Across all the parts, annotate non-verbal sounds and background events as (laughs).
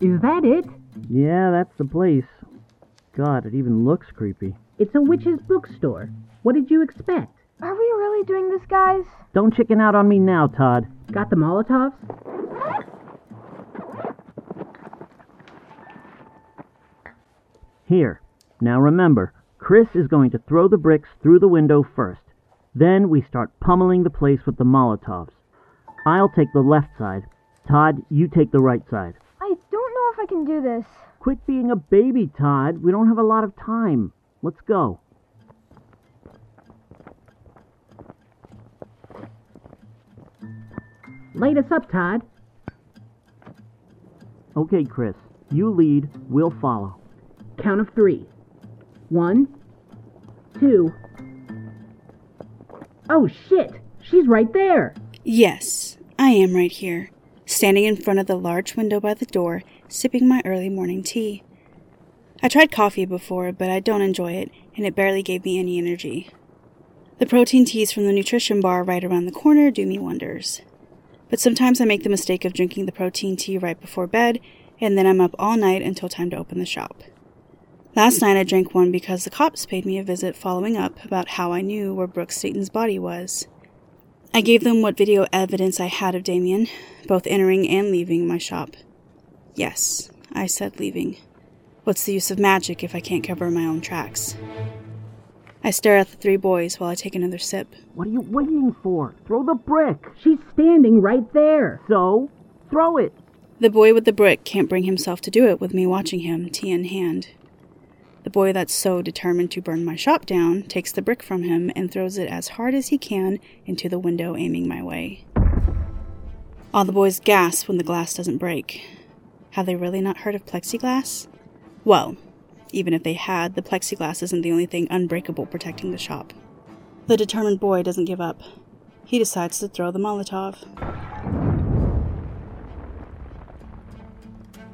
Is that it? Yeah, that's the place. God, it even looks creepy. It's a witch's bookstore. What did you expect? Are we really doing this, guys? Don't chicken out on me now, Todd. Got the Molotovs? Here. Now remember, Chris is going to throw the bricks through the window first. Then we start pummeling the place with the Molotovs. I'll take the left side. Todd, you take the right side. I don't know if I can do this. Quit being a baby, Todd. We don't have a lot of time. Let's go. Light us up, Todd. Okay, Chris. You lead, we'll follow. Count of three. One, two. Oh shit! She's right there! Yes, I am right here, standing in front of the large window by the door, sipping my early morning tea. I tried coffee before, but I don't enjoy it, and it barely gave me any energy. The protein teas from the nutrition bar right around the corner do me wonders. But sometimes I make the mistake of drinking the protein tea right before bed, and then I'm up all night until time to open the shop. Last night I drank one because the cops paid me a visit following up about how I knew where Brooke Staten's body was. I gave them what video evidence I had of Damien, both entering and leaving my shop. Yes, I said leaving. What's the use of magic if I can't cover my own tracks? I stare at the three boys while I take another sip. What are you waiting for? Throw the brick. She's standing right there. So, throw it. The boy with the brick can't bring himself to do it with me watching him, tea in hand. The boy that's so determined to burn my shop down takes the brick from him and throws it as hard as he can into the window aiming my way. All the boys gasp when the glass doesn't break. Have they really not heard of plexiglass? Well, even if they had, the plexiglass isn't the only thing unbreakable protecting the shop. The determined boy doesn't give up. He decides to throw the Molotov.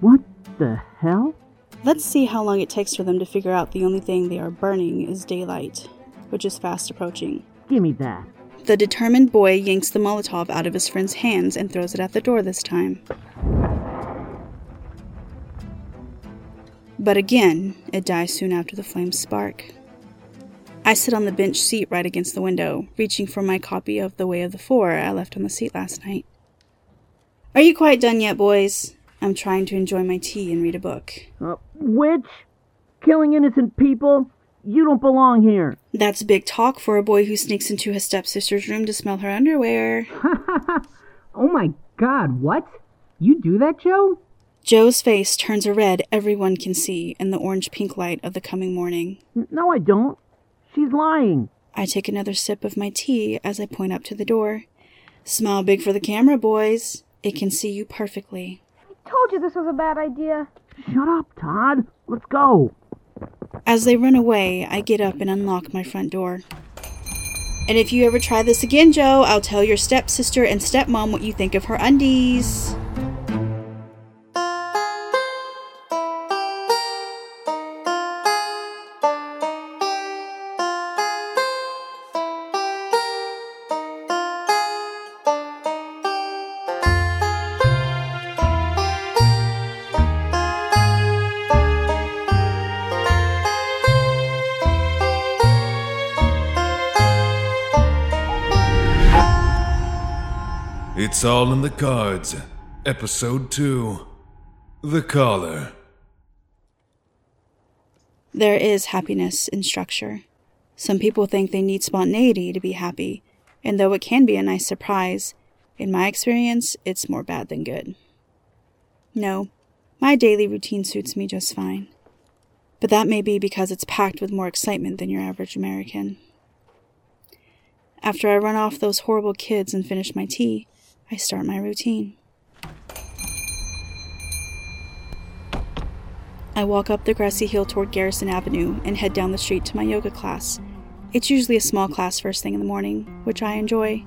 What the hell? Let's see how long it takes for them to figure out the only thing they are burning is daylight, which is fast approaching. Gimme that. The determined boy yanks the Molotov out of his friend's hands and throws it at the door this time. But again, it dies soon after the flames spark. I sit on the bench seat right against the window, reaching for my copy of The Way of the Four I left on the seat last night. Are you quite done yet, boys? I'm trying to enjoy my tea and read a book. Uh, witch? Killing innocent people? You don't belong here. That's big talk for a boy who sneaks into his stepsister's room to smell her underwear. (laughs) oh my god, what? You do that, Joe? Joe's face turns a red everyone can see in the orange pink light of the coming morning. No, I don't. She's lying. I take another sip of my tea as I point up to the door. Smile big for the camera, boys. It can see you perfectly. I told you this was a bad idea. Shut up, Todd. Let's go. As they run away, I get up and unlock my front door. And if you ever try this again, Joe, I'll tell your stepsister and stepmom what you think of her undies. It's all in the cards. Episode 2 The Caller. There is happiness in structure. Some people think they need spontaneity to be happy, and though it can be a nice surprise, in my experience, it's more bad than good. No, my daily routine suits me just fine. But that may be because it's packed with more excitement than your average American. After I run off those horrible kids and finish my tea, I start my routine. I walk up the grassy hill toward Garrison Avenue and head down the street to my yoga class. It's usually a small class first thing in the morning, which I enjoy.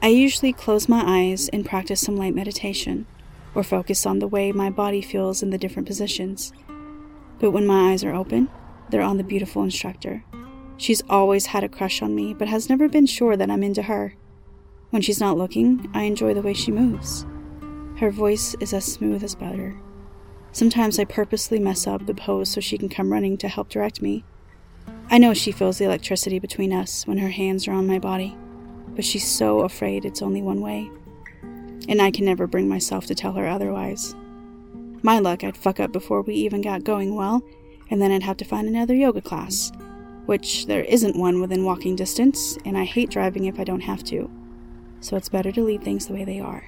I usually close my eyes and practice some light meditation, or focus on the way my body feels in the different positions. But when my eyes are open, they're on the beautiful instructor. She's always had a crush on me, but has never been sure that I'm into her. When she's not looking, I enjoy the way she moves. Her voice is as smooth as butter. Sometimes I purposely mess up the pose so she can come running to help direct me. I know she feels the electricity between us when her hands are on my body, but she's so afraid it's only one way. And I can never bring myself to tell her otherwise. My luck, I'd fuck up before we even got going well, and then I'd have to find another yoga class, which there isn't one within walking distance, and I hate driving if I don't have to. So it's better to leave things the way they are.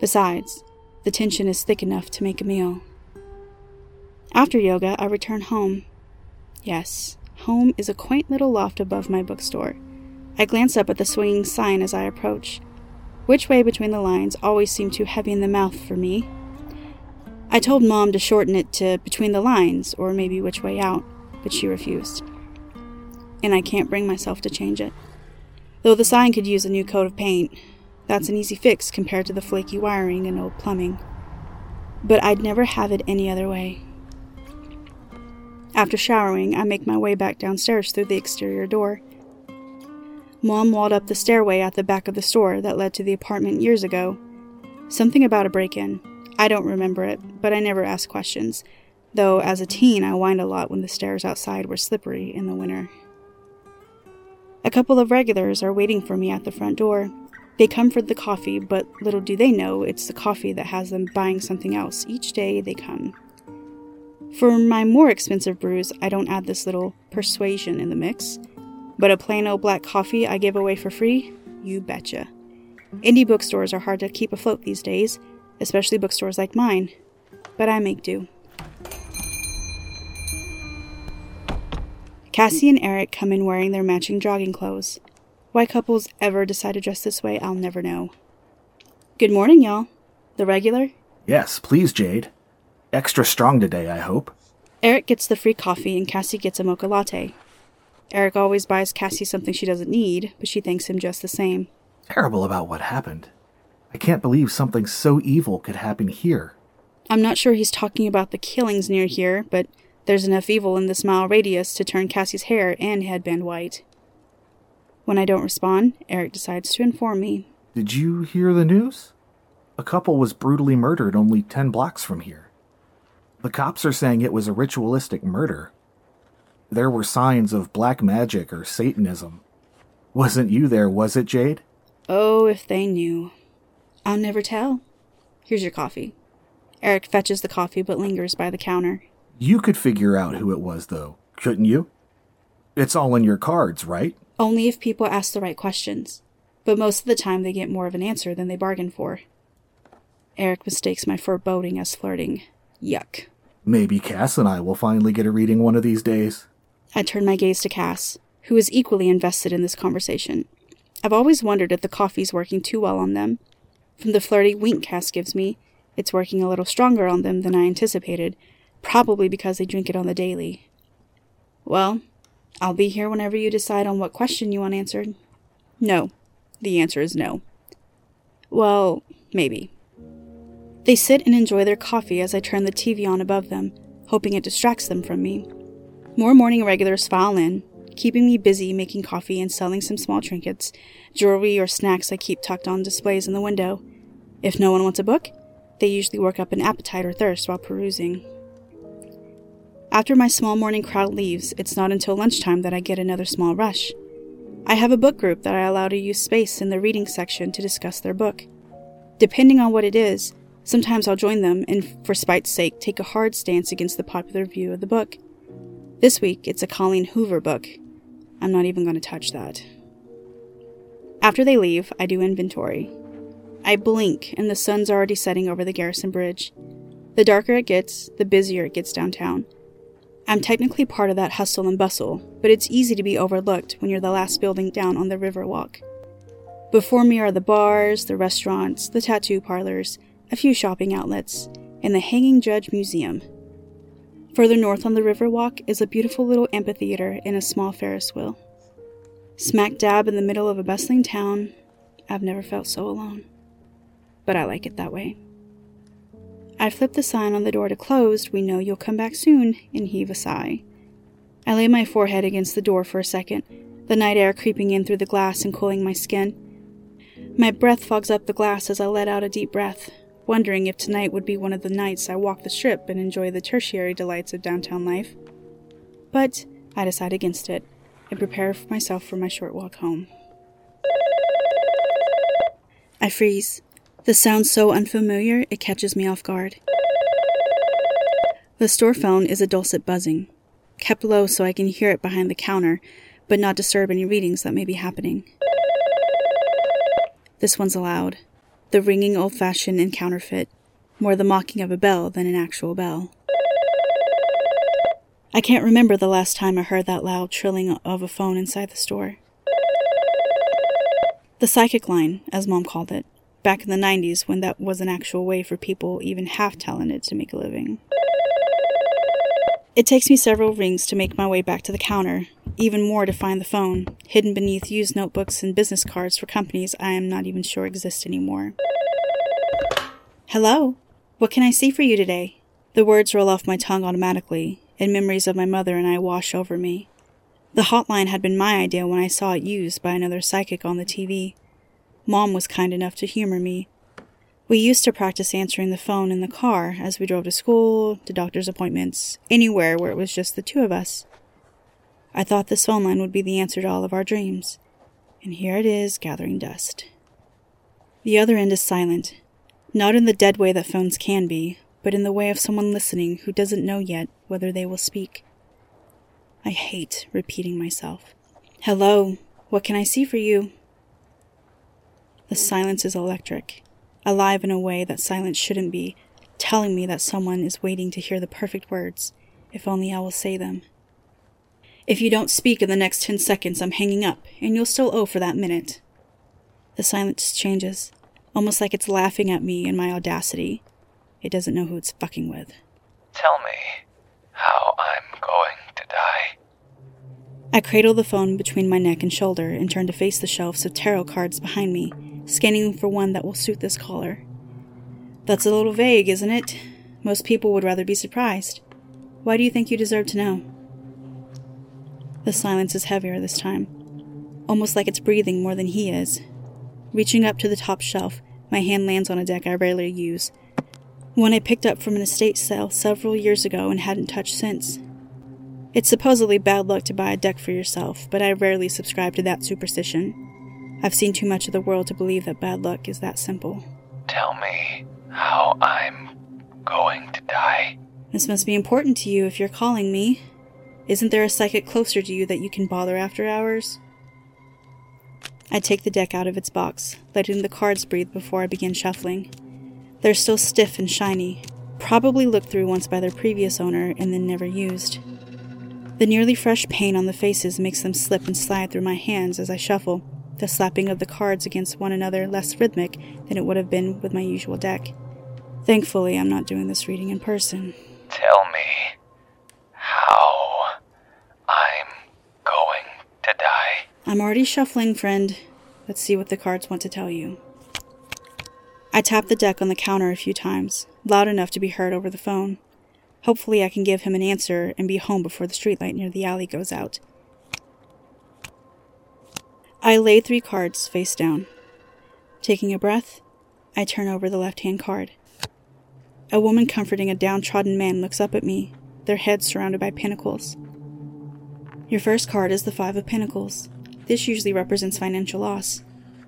Besides, the tension is thick enough to make a meal. After yoga, I return home. Yes, home is a quaint little loft above my bookstore. I glance up at the swinging sign as I approach. Which way between the lines always seemed too heavy in the mouth for me. I told Mom to shorten it to between the lines, or maybe which way out, but she refused. And I can't bring myself to change it. Though the sign could use a new coat of paint, that's an easy fix compared to the flaky wiring and old plumbing. But I'd never have it any other way. After showering, I make my way back downstairs through the exterior door. Mom walled up the stairway at the back of the store that led to the apartment years ago. Something about a break in. I don't remember it, but I never asked questions, though as a teen I whined a lot when the stairs outside were slippery in the winter. A couple of regulars are waiting for me at the front door, they come for the coffee, but little do they know it's the coffee that has them buying something else each day they come. For my more expensive brews, I don't add this little persuasion in the mix, but a plain old black coffee I give away for free? You betcha. Indie bookstores are hard to keep afloat these days, especially bookstores like mine, but I make do. Cassie and Eric come in wearing their matching jogging clothes. Why couples ever decide to dress this way, I'll never know. Good morning, y'all. The regular? Yes, please, Jade. Extra strong today, I hope. Eric gets the free coffee and Cassie gets a mocha latte. Eric always buys Cassie something she doesn't need, but she thanks him just the same. Terrible about what happened. I can't believe something so evil could happen here. I'm not sure he's talking about the killings near here, but there's enough evil in this mile radius to turn Cassie's hair and headband white. When I don't respond, Eric decides to inform me. Did you hear the news? A couple was brutally murdered only 10 blocks from here. The cops are saying it was a ritualistic murder. There were signs of black magic or Satanism. Wasn't you there, was it, Jade? Oh, if they knew. I'll never tell. Here's your coffee. Eric fetches the coffee but lingers by the counter. You could figure out who it was, though, couldn't you? It's all in your cards, right? Only if people ask the right questions, but most of the time they get more of an answer than they bargain for. Eric mistakes my foreboding as flirting. Yuck. Maybe Cass and I will finally get a reading one of these days. I turn my gaze to Cass, who is equally invested in this conversation. I've always wondered if the coffee's working too well on them. From the flirty wink Cass gives me, it's working a little stronger on them than I anticipated, probably because they drink it on the daily. Well, I'll be here whenever you decide on what question you want answered. No. The answer is no. Well, maybe. They sit and enjoy their coffee as I turn the TV on above them, hoping it distracts them from me. More morning regulars file in, keeping me busy making coffee and selling some small trinkets, jewelry, or snacks I keep tucked on displays in the window. If no one wants a book, they usually work up an appetite or thirst while perusing. After my small morning crowd leaves, it's not until lunchtime that I get another small rush. I have a book group that I allow to use space in the reading section to discuss their book. Depending on what it is, sometimes I'll join them and, for spite's sake, take a hard stance against the popular view of the book. This week, it's a Colleen Hoover book. I'm not even going to touch that. After they leave, I do inventory. I blink, and the sun's already setting over the Garrison Bridge. The darker it gets, the busier it gets downtown. I'm technically part of that hustle and bustle, but it's easy to be overlooked when you're the last building down on the Riverwalk. Before me are the bars, the restaurants, the tattoo parlors, a few shopping outlets, and the Hanging Judge Museum. Further north on the Riverwalk is a beautiful little amphitheater and a small Ferris wheel. Smack dab in the middle of a bustling town, I've never felt so alone. But I like it that way. I flip the sign on the door to closed, we know you'll come back soon, and heave a sigh. I lay my forehead against the door for a second, the night air creeping in through the glass and cooling my skin. My breath fogs up the glass as I let out a deep breath, wondering if tonight would be one of the nights I walk the strip and enjoy the tertiary delights of downtown life. But I decide against it and prepare myself for my short walk home. I freeze. The sound so unfamiliar it catches me off guard. The store phone is a dulcet buzzing, kept low so I can hear it behind the counter, but not disturb any readings that may be happening. This one's loud, the ringing old fashioned and counterfeit, more the mocking of a bell than an actual bell. I can't remember the last time I heard that loud trilling of a phone inside the store. The psychic line, as mom called it, back in the 90s when that was an actual way for people even half talented to make a living. It takes me several rings to make my way back to the counter, even more to find the phone, hidden beneath used notebooks and business cards for companies I am not even sure exist anymore. Hello? What can I see for you today? The words roll off my tongue automatically, and memories of my mother and I wash over me. The hotline had been my idea when I saw it used by another psychic on the TV. Mom was kind enough to humor me. We used to practice answering the phone in the car as we drove to school, to doctor's appointments, anywhere where it was just the two of us. I thought this phone line would be the answer to all of our dreams, and here it is gathering dust. The other end is silent, not in the dead way that phones can be, but in the way of someone listening who doesn't know yet whether they will speak. I hate repeating myself. Hello, what can I see for you? The silence is electric, alive in a way that silence shouldn't be, telling me that someone is waiting to hear the perfect words, if only I will say them. If you don't speak in the next ten seconds, I'm hanging up, and you'll still owe for that minute. The silence changes, almost like it's laughing at me and my audacity. It doesn't know who it's fucking with. Tell me how I'm going to die. I cradle the phone between my neck and shoulder and turn to face the shelves of tarot cards behind me, scanning for one that will suit this caller. That's a little vague, isn't it? Most people would rather be surprised. Why do you think you deserve to know? The silence is heavier this time, almost like it's breathing more than he is. Reaching up to the top shelf, my hand lands on a deck I rarely use, one I picked up from an estate sale several years ago and hadn't touched since. It's supposedly bad luck to buy a deck for yourself, but I rarely subscribe to that superstition. I've seen too much of the world to believe that bad luck is that simple. Tell me how I'm going to die. This must be important to you if you're calling me. Isn't there a psychic closer to you that you can bother after hours? I take the deck out of its box, letting the cards breathe before I begin shuffling. They're still stiff and shiny, probably looked through once by their previous owner and then never used. The nearly fresh paint on the faces makes them slip and slide through my hands as I shuffle, the slapping of the cards against one another less rhythmic than it would have been with my usual deck. Thankfully, I'm not doing this reading in person. Tell me how I'm going to die. I'm already shuffling, friend. Let's see what the cards want to tell you. I tap the deck on the counter a few times, loud enough to be heard over the phone. Hopefully, I can give him an answer and be home before the streetlight near the alley goes out. I lay three cards face down. Taking a breath, I turn over the left hand card. A woman comforting a downtrodden man looks up at me, their heads surrounded by pentacles. Your first card is the Five of Pentacles. This usually represents financial loss.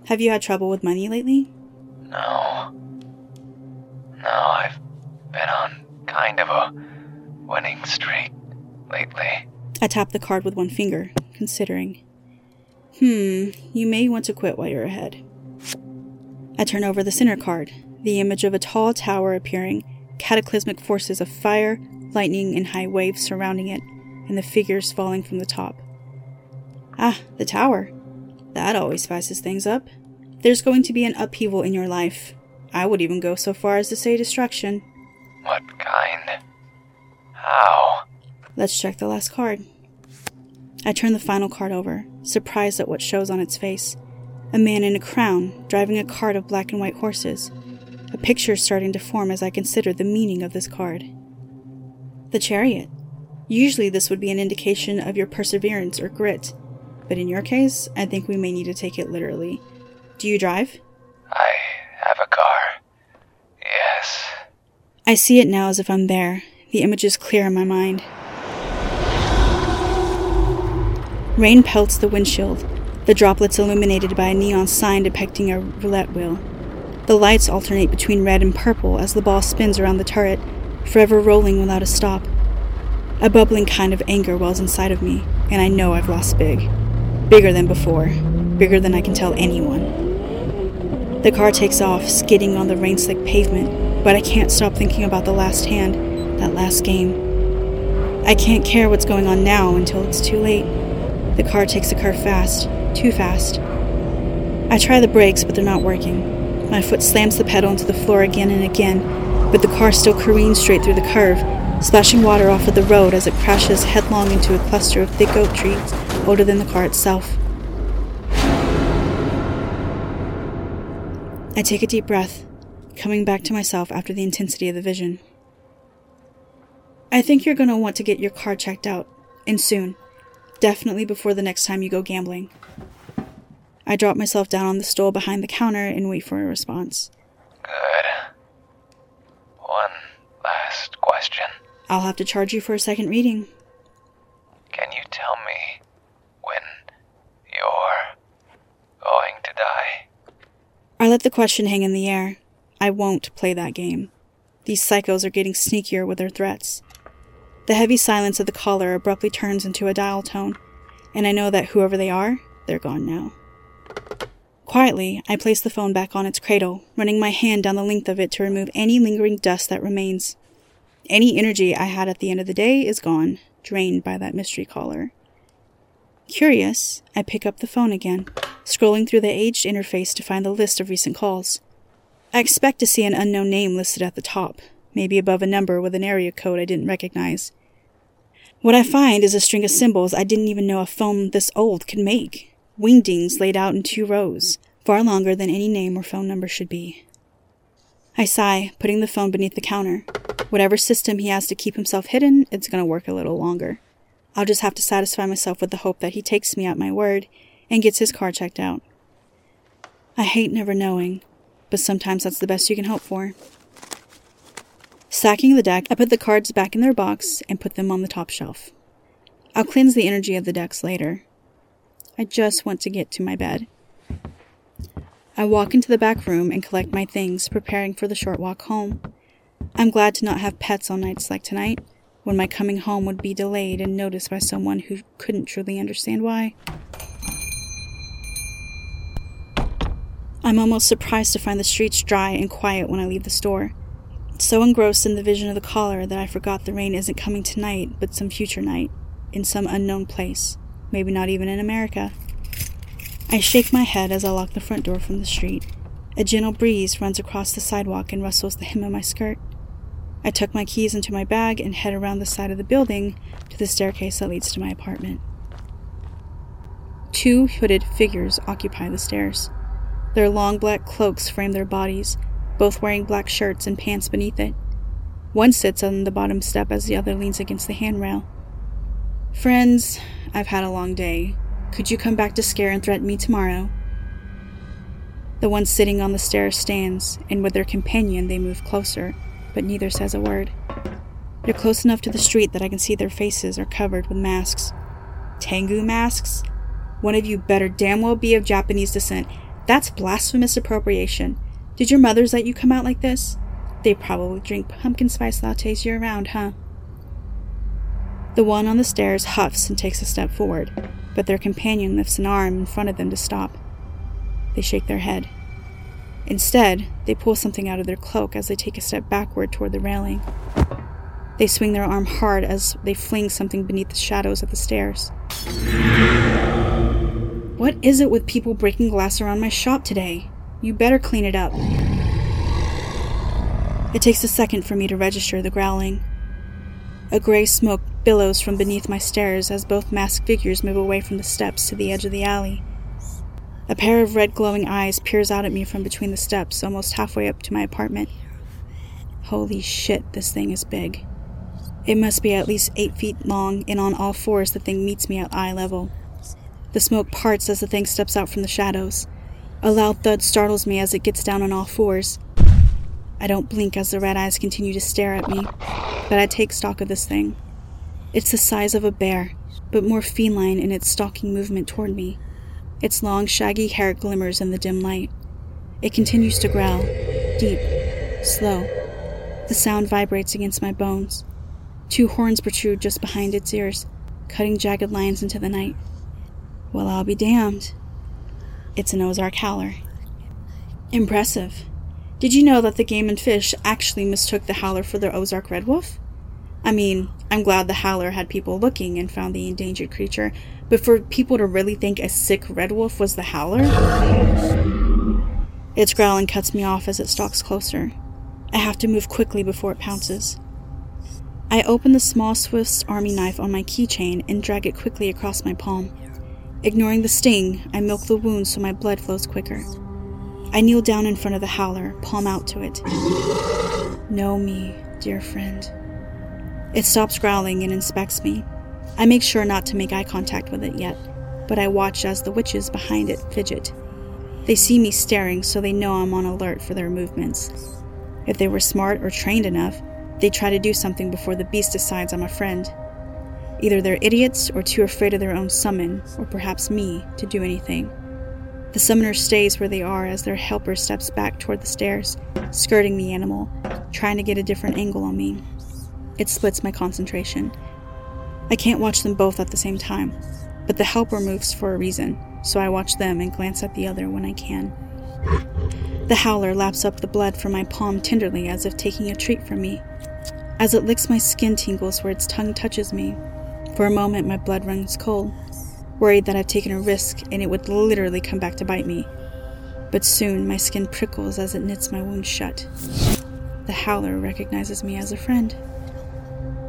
Have you had trouble with money lately? No. No, I've been on kind of a winning streak lately. I tap the card with one finger, considering. Hmm, you may want to quit while you're ahead. I turn over the center card, the image of a tall tower appearing, cataclysmic forces of fire, lightning, and high waves surrounding it, and the figures falling from the top. Ah, the tower. That always spices things up. There's going to be an upheaval in your life. I would even go so far as to say destruction. What kind? How? Let's check the last card. I turn the final card over, surprised at what shows on its face. A man in a crown, driving a cart of black and white horses. A picture starting to form as I consider the meaning of this card. The chariot. Usually, this would be an indication of your perseverance or grit, but in your case, I think we may need to take it literally. Do you drive? I have a car. Yes. I see it now as if I'm there. The image is clear in my mind. Rain pelts the windshield, the droplets illuminated by a neon sign depicting a roulette wheel. The lights alternate between red and purple as the ball spins around the turret, forever rolling without a stop. A bubbling kind of anger wells inside of me, and I know I've lost big. Bigger than before, bigger than I can tell anyone. The car takes off, skidding on the rain slick pavement, but I can't stop thinking about the last hand, that last game. I can't care what's going on now until it's too late. The car takes a curve fast, too fast. I try the brakes, but they're not working. My foot slams the pedal into the floor again and again, but the car still careens straight through the curve, splashing water off of the road as it crashes headlong into a cluster of thick oak trees older than the car itself. I take a deep breath, coming back to myself after the intensity of the vision. I think you're going to want to get your car checked out, and soon. Definitely before the next time you go gambling. I drop myself down on the stool behind the counter and wait for a response. Good. One last question. I'll have to charge you for a second reading. Can you tell me when you're going to die? I let the question hang in the air. I won't play that game. These psychos are getting sneakier with their threats. The heavy silence of the caller abruptly turns into a dial tone, and I know that whoever they are, they're gone now. Quietly, I place the phone back on its cradle, running my hand down the length of it to remove any lingering dust that remains. Any energy I had at the end of the day is gone, drained by that mystery caller. Curious, I pick up the phone again, scrolling through the aged interface to find the list of recent calls. I expect to see an unknown name listed at the top, maybe above a number with an area code I didn't recognize. What I find is a string of symbols I didn't even know a phone this old could make wingdings laid out in two rows, far longer than any name or phone number should be. I sigh, putting the phone beneath the counter. Whatever system he has to keep himself hidden, it's going to work a little longer. I'll just have to satisfy myself with the hope that he takes me at my word and gets his car checked out. I hate never knowing, but sometimes that's the best you can hope for. Stacking the deck, I put the cards back in their box and put them on the top shelf. I'll cleanse the energy of the decks later. I just want to get to my bed. I walk into the back room and collect my things, preparing for the short walk home. I'm glad to not have pets on nights like tonight, when my coming home would be delayed and noticed by someone who couldn't truly understand why. I'm almost surprised to find the streets dry and quiet when I leave the store. So engrossed in the vision of the caller that I forgot the rain isn't coming tonight, but some future night, in some unknown place maybe not even in America. I shake my head as I lock the front door from the street. A gentle breeze runs across the sidewalk and rustles the hem of my skirt. I tuck my keys into my bag and head around the side of the building to the staircase that leads to my apartment. Two hooded figures occupy the stairs. Their long black cloaks frame their bodies, both wearing black shirts and pants beneath it. One sits on the bottom step as the other leans against the handrail. Friends, I've had a long day. Could you come back to scare and threaten me tomorrow? The one sitting on the stairs stands, and with their companion they move closer, but neither says a word. They're close enough to the street that I can see their faces are covered with masks. Tengu masks? One of you better damn well be of Japanese descent. That's blasphemous appropriation. Did your mothers let you come out like this? They probably drink pumpkin spice lattes year round, huh? The one on the stairs huffs and takes a step forward, but their companion lifts an arm in front of them to stop. They shake their head. Instead, they pull something out of their cloak as they take a step backward toward the railing. They swing their arm hard as they fling something beneath the shadows of the stairs. What is it with people breaking glass around my shop today? You better clean it up. It takes a second for me to register the growling. A gray smoke billows from beneath my stairs as both masked figures move away from the steps to the edge of the alley. A pair of red glowing eyes peers out at me from between the steps, almost halfway up to my apartment. Holy shit, this thing is big. It must be at least eight feet long, and on all fours the thing meets me at eye level. The smoke parts as the thing steps out from the shadows. A loud thud startles me as it gets down on all fours. I don't blink as the red eyes continue to stare at me, but I take stock of this thing. It's the size of a bear, but more feline in its stalking movement toward me. Its long, shaggy hair glimmers in the dim light. It continues to growl, deep, slow. The sound vibrates against my bones. Two horns protrude just behind its ears, cutting jagged lines into the night. Well, I'll be damned. It's an Ozark howler. Impressive. Did you know that the game and fish actually mistook the howler for their Ozark red wolf? I mean, I'm glad the howler had people looking and found the endangered creature, but for people to really think a sick red wolf was the howler? Its growling cuts me off as it stalks closer. I have to move quickly before it pounces. I open the small Swiss Army knife on my keychain and drag it quickly across my palm. Ignoring the sting, I milk the wound so my blood flows quicker. I kneel down in front of the howler, palm out to it. Know me, dear friend. It stops growling and inspects me. I make sure not to make eye contact with it yet, but I watch as the witches behind it fidget. They see me staring, so they know I'm on alert for their movements. If they were smart or trained enough, they'd try to do something before the beast decides I'm a friend. Either they're idiots or too afraid of their own summon, or perhaps me, to do anything. The summoner stays where they are as their helper steps back toward the stairs, skirting the animal, trying to get a different angle on me. It splits my concentration. I can't watch them both at the same time, but the helper moves for a reason, so I watch them and glance at the other when I can. The howler laps up the blood from my palm tenderly as if taking a treat from me. As it licks my skin tingles where its tongue touches me. For a moment, my blood runs cold, worried that I've taken a risk and it would literally come back to bite me. But soon, my skin prickles as it knits my wound shut. The howler recognizes me as a friend.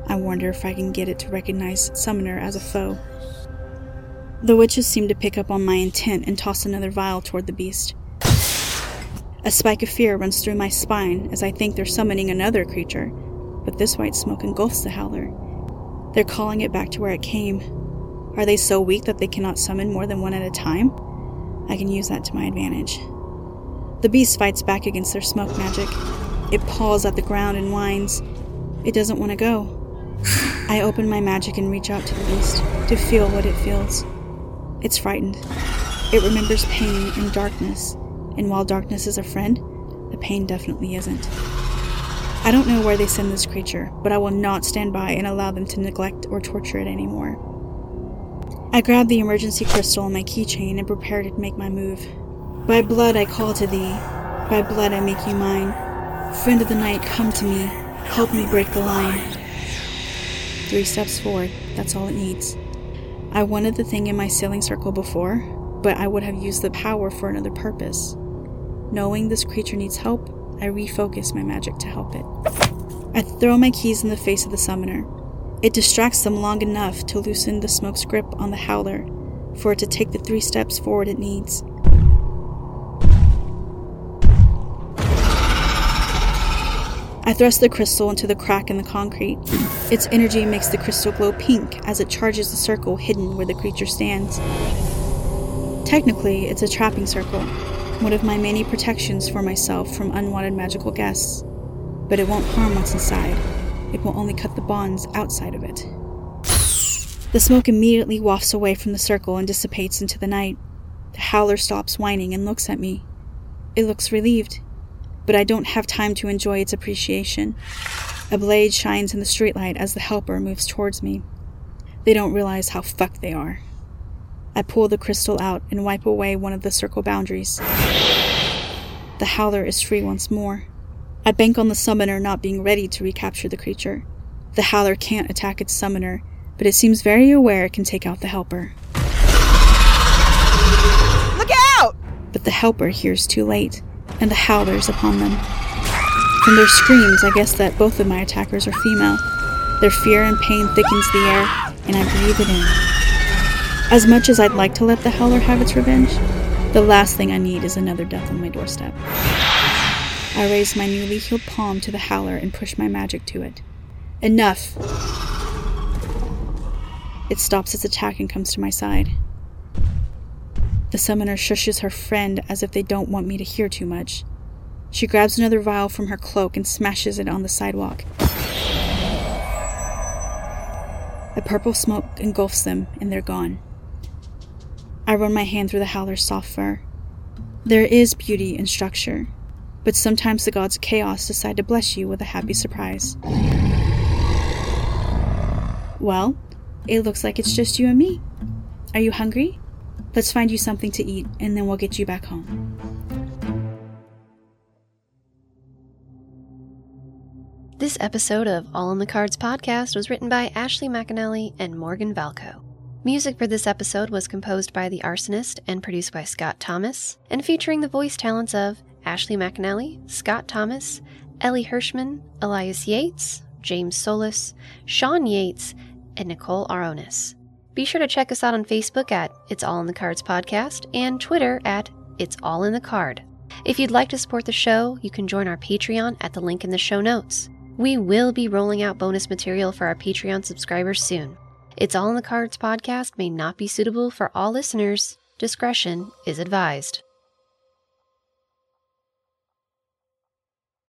I wonder if I can get it to recognize Summoner as a foe. The witches seem to pick up on my intent and toss another vial toward the beast. A spike of fear runs through my spine as I think they're summoning another creature, but this white smoke engulfs the howler. They're calling it back to where it came. Are they so weak that they cannot summon more than one at a time? I can use that to my advantage. The beast fights back against their smoke magic. It paws at the ground and whines. It doesn't want to go. I open my magic and reach out to the beast to feel what it feels. It's frightened. It remembers pain and darkness, and while darkness is a friend, the pain definitely isn't. I don't know where they send this creature, but I will not stand by and allow them to neglect or torture it anymore. I grab the emergency crystal on my keychain and prepare to make my move. By blood I call to thee, by blood I make you mine. Friend of the night, come to me, help me break the line. Three steps forward, that's all it needs. I wanted the thing in my sealing circle before, but I would have used the power for another purpose. Knowing this creature needs help, I refocus my magic to help it. I throw my keys in the face of the summoner. It distracts them long enough to loosen the smoke's grip on the howler, for it to take the three steps forward it needs. I thrust the crystal into the crack in the concrete. Its energy makes the crystal glow pink as it charges the circle hidden where the creature stands. Technically, it's a trapping circle, one of my many protections for myself from unwanted magical guests. But it won't harm what's inside, it will only cut the bonds outside of it. The smoke immediately wafts away from the circle and dissipates into the night. The howler stops whining and looks at me. It looks relieved, but I don't have time to enjoy its appreciation. A blade shines in the streetlight as the helper moves towards me. They don't realize how fucked they are. I pull the crystal out and wipe away one of the circle boundaries. The howler is free once more. I bank on the summoner not being ready to recapture the creature. The howler can't attack its summoner, but it seems very aware it can take out the helper. Look out! But the helper hears too late, and the howler's upon them. From their screams, I guess that both of my attackers are female. Their fear and pain thickens the air, and I breathe it in. As much as I'd like to let the howler have its revenge, the last thing I need is another death on my doorstep. I raise my newly healed palm to the howler and push my magic to it. Enough! It stops its attack and comes to my side. The summoner shushes her friend as if they don't want me to hear too much. She grabs another vial from her cloak and smashes it on the sidewalk. The purple smoke engulfs them, and they're gone. I run my hand through the howler's soft fur. There is beauty in structure, but sometimes the gods of chaos decide to bless you with a happy surprise. Well, it looks like it's just you and me. Are you hungry? Let's find you something to eat, and then we'll get you back home. This episode of All in the Cards podcast was written by Ashley McAnelly and Morgan Valko. Music for this episode was composed by The Arsonist and produced by Scott Thomas, and featuring the voice talents of Ashley McAnelly, Scott Thomas, Elie Hirschman, Elias Yates, James Solis, Shawn Yates, and Nicole Aronis. Be sure to check us out on Facebook at It's All in the Cards Podcast and Twitter at It's All in the Card. If you'd like to support the show, you can join our Patreon at the link in the show notes. We will be rolling out bonus material for our Patreon subscribers soon. It's All in the Cards podcast may not be suitable for all listeners. Discretion is advised.